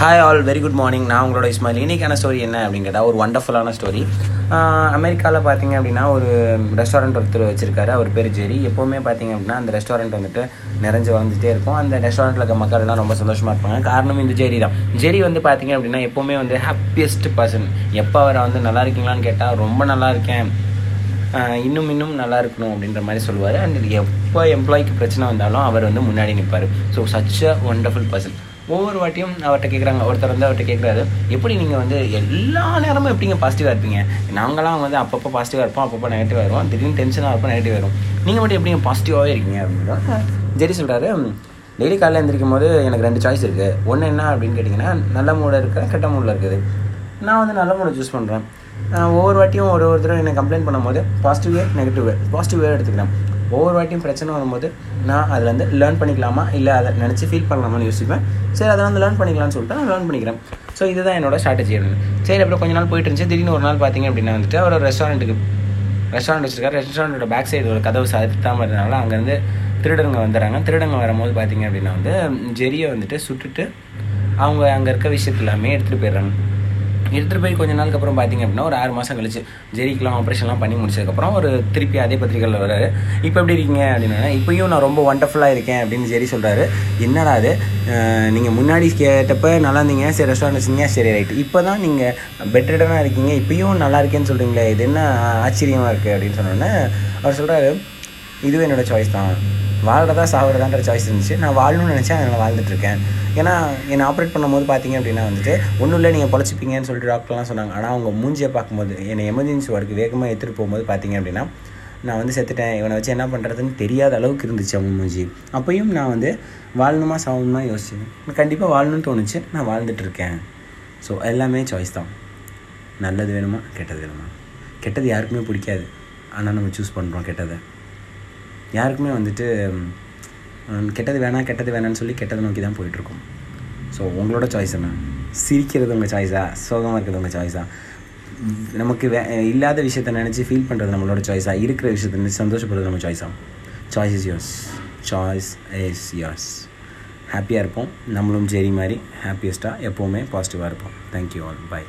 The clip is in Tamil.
Hi all very good morning நான் உங்களோட இஸ்மாயில். இன்னைக்கான ஸ்டோரி என்ன அப்படின்னு கேட்டால் ஒரு வண்டர்ஃபுல்லான ஸ்டோரி அமெரிக்காவில் பார்த்தீங்க அப்படின்னா ஒரு ரெஸ்டாரண்ட் ஒருத்தர் வச்சுருக்காரு. அவர் பேர் ஜெரி. எப்போவுமே பார்த்தீங்க அப்படின்னா அந்த ரெஸ்டாரண்ட் வந்துட்டு நிறைஞ்சு வளர்ந்துட்டே இருக்கும். அந்த ரெஸ்டாரண்ட்டில் இருக்க மக்கள் எல்லாம் ரொம்ப சந்தோஷமாக இருப்பாங்க. காரணம் இந்த ஜெரி தான். ஜெரி வந்து பார்த்தீங்க அப்படின்னா எப்போவுமே வந்து ஹாப்பியஸ்ட் பர்சன் எப்போ அவரை வந்து நல்லா இருக்கீங்களான்னு கேட்டால் ரொம்ப நல்லா இருக்கேன். இன்னும் இன்னும் நல்லா இருக்கணும் அப்படின்ற மாதிரி சொல்லுவார். அண்ட் எப்போ எம்ப்ளாய்க்கு பிரச்சனை வந்தாலும் அவர் வந்து முன்னாடி நிற்பார் so such a wonderful person ஒவ்வொரு வாட்டியும் அவர்கிட்ட கேட்குறாங்க ஒருத்தர் வந்து அவர்கிட்ட கேட்குறாரு எப்படி நீங்கள் வந்து எல்லா நேரமும் எப்படிங்க பாசிட்டிவாக இருப்பீங்க? நாங்களாம் வந்து அப்பப்போ பாசிட்டிவாக இருப்போம் அப்பப்போ நெகட்டிவாக இருப்போம். திடீர்னு டென்ஷனாக இருப்போம் நெகட்டிவ் வரும் நீங்கள் மட்டும் எப்படிங்க பாசிட்டிவாகவே இருக்கீங்க அப்படின்னா ஜெரி சொல்கிறாரு டெய்லி காலையில் எழுந்திரிக்கும் போது எனக்கு ரெண்டு சாய்ஸ் இருக்குது ஒன்று என்ன அப்படின்னு கேட்டிங்கன்னா நல்ல மூடில் இருக்கிற கெட்ட மூடில் இருக்குது. நான் வந்து நல்ல மூடை சூஸ் பண்ணுறேன் ஒவ்வொரு வாட்டியும் ஒரு ஒருத்தரும் என்னை கம்ப்ளைண்ட் பண்ணும்போது positive way negative way positive way எடுத்துக்கிறேன். ஒவ்வொரு வாட்டியும் பிரச்சனை வரும்போது நான் அதில் வந்து லேர்ன் பண்ணிக்கலாமா? இல்லை அதை நினச்சி ஃபீல் பண்ணலாமான்னு யோசிப்பேன். சரி அதை வந்து லேர்ன் பண்ணிக்கலாம்னு சொல்லிட்டு நான் லேர்ன் பண்ணிக்கிறேன். ஸோ இதுதான் என்னோட ஸ்ட்ராட்டஜி இருந்து சரி அப்புறம் கொஞ்ச நாள் போயிட்டு இருந்துச்சு. திடீர்னு ஒரு நாள் பார்த்தீங்க அப்படின்னா வந்துட்டு அவர் ரெஸ்டாரண்ட்டுக்கு ரெஸ்டாரண்ட் வச்சிருக்காரு. ரெஸ்டாரண்ட்டோட பேக் சைடு ஒரு கதவு சாத்தாமல் இருந்தனால அங்கேருந்து திருடங்க வந்துடுறாங்க திருடங்க வரும்போது பார்த்தீங்க அப்படின்னா வந்து ஜெரியை வந்துட்டு சுட்டுட்டு அவங்க அங்கே இருக்க விஷயத்து எல்லாமே எடுத்துகிட்டு போயிடுறாங்க. எடுத்துகிட்டு போய் கொஞ்ச நாளுக்கு அப்புறம் பார்த்தீங்க அப்படின்னா ஒரு ஆறு மாதம் கழிச்சு ஜெரிக்கெலாம் ஆப்ரேஷன்லாம் பண்ணி முடிச்சதுக்கப்புறம் ஒரு திருப்பி அதே பத்திரிகையில் வராரு இப்போ எப்படி இருக்கீங்க அப்படின்னா இப்பயும் நான் ரொம்ப ஒண்டர்ஃபுல்லாக இருக்கேன் அப்படின்னு ஜெரி சொல்கிறாரு என்னடா அது? நீங்கள் முன்னாடி கேட்டப்ப நல்லா இருந்தீங்க சரி ரெஸ்டாரண்ட் வச்சிங்க சரி ரைட் இப்போ தான் நீங்கள் பெட்டர்டனாக இருக்கீங்க இப்பயும் நல்லா இருக்கேன்னு சொல்கிறீங்களே இது என்ன ஆச்சரியமாக இருக்குது அப்படின்னு சொன்னோன்னே அவர் சொல்கிறாரு இதுவே என்னோடய சாய்ஸ் தான். வாழ்கிறதா சாகுறதான்ற சாய்ஸ் இருந்துச்சு. நான் வாழணும்னு நினச்சேன் அதனால் வாழ்ந்துட்டுருக்கேன். ஏன்னா என்னை ஆப்ரேட் பண்ணும்போது பார்த்தீங்க அப்படின்னா வந்துட்டு ஒன்றும் இல்லை நீங்கள் பொழைச்சிப்பீங்கன்னு சொல்லிட்டு டாக்டர்லாம் சொன்னாங்க. ஆனால் அவங்க மூஞ்சியை பார்க்கும்போது என்னை எமர்ஜென்சி வார்டுக்கு வேகமாக எடுத்துகிட்டு போகும்போது பார்த்தீங்க அப்படின்னா நான் வந்து செத்துட்டேன். இவனை வச்சு என்ன பண்ணுறதுன்னு தெரியாத அளவுக்கு இருந்துச்சு அவங்க மூஞ்சி. அப்பையும் நான் வந்து வாழணுமா சாகணுமா யோசிச்சேன். கண்டிப்பாக வாழணும்னு தோணுச்சு. நான் வாழ்ந்துட்டு இருக்கேன் ஸோ எல்லாமே சாய்ஸ் தான். நல்லது வேணுமா கெட்டது வேணுமா? கெட்டது யாருக்குமே பிடிக்காது. ஆனால் நம்ம சூஸ் பண்ணுறோம் கெட்டதை. யாருக்குமே வந்துட்டு கெட்டது வேணாம் கெட்டது வேணாம்னு சொல்லி கெட்டதை நோக்கி தான் போயிட்டுருக்கோம். ஸோ உங்களோட சாய்ஸ் என்ன? சிரிக்கிறது உங்கள் சாய்ஸா சோகமாக இருக்கிறது உங்கள் சாய்ஸா நமக்கு வே இல்லாத விஷயத்த நினச்சி ஃபீல் பண்ணுறது நம்மளோட சாய்ஸா இருக்கிற விஷயத்த நினச்சி சந்தோஷப்படுறது நம்ம சாய்ஸா choice is yours choice is yours ஹாப்பியாக இருப்போம். நம்மளும் ஜெரி மாதிரி ஹாப்பியஸ்ட்டாக எப்போவுமே பாசிட்டிவாக இருப்போம். Thank you all by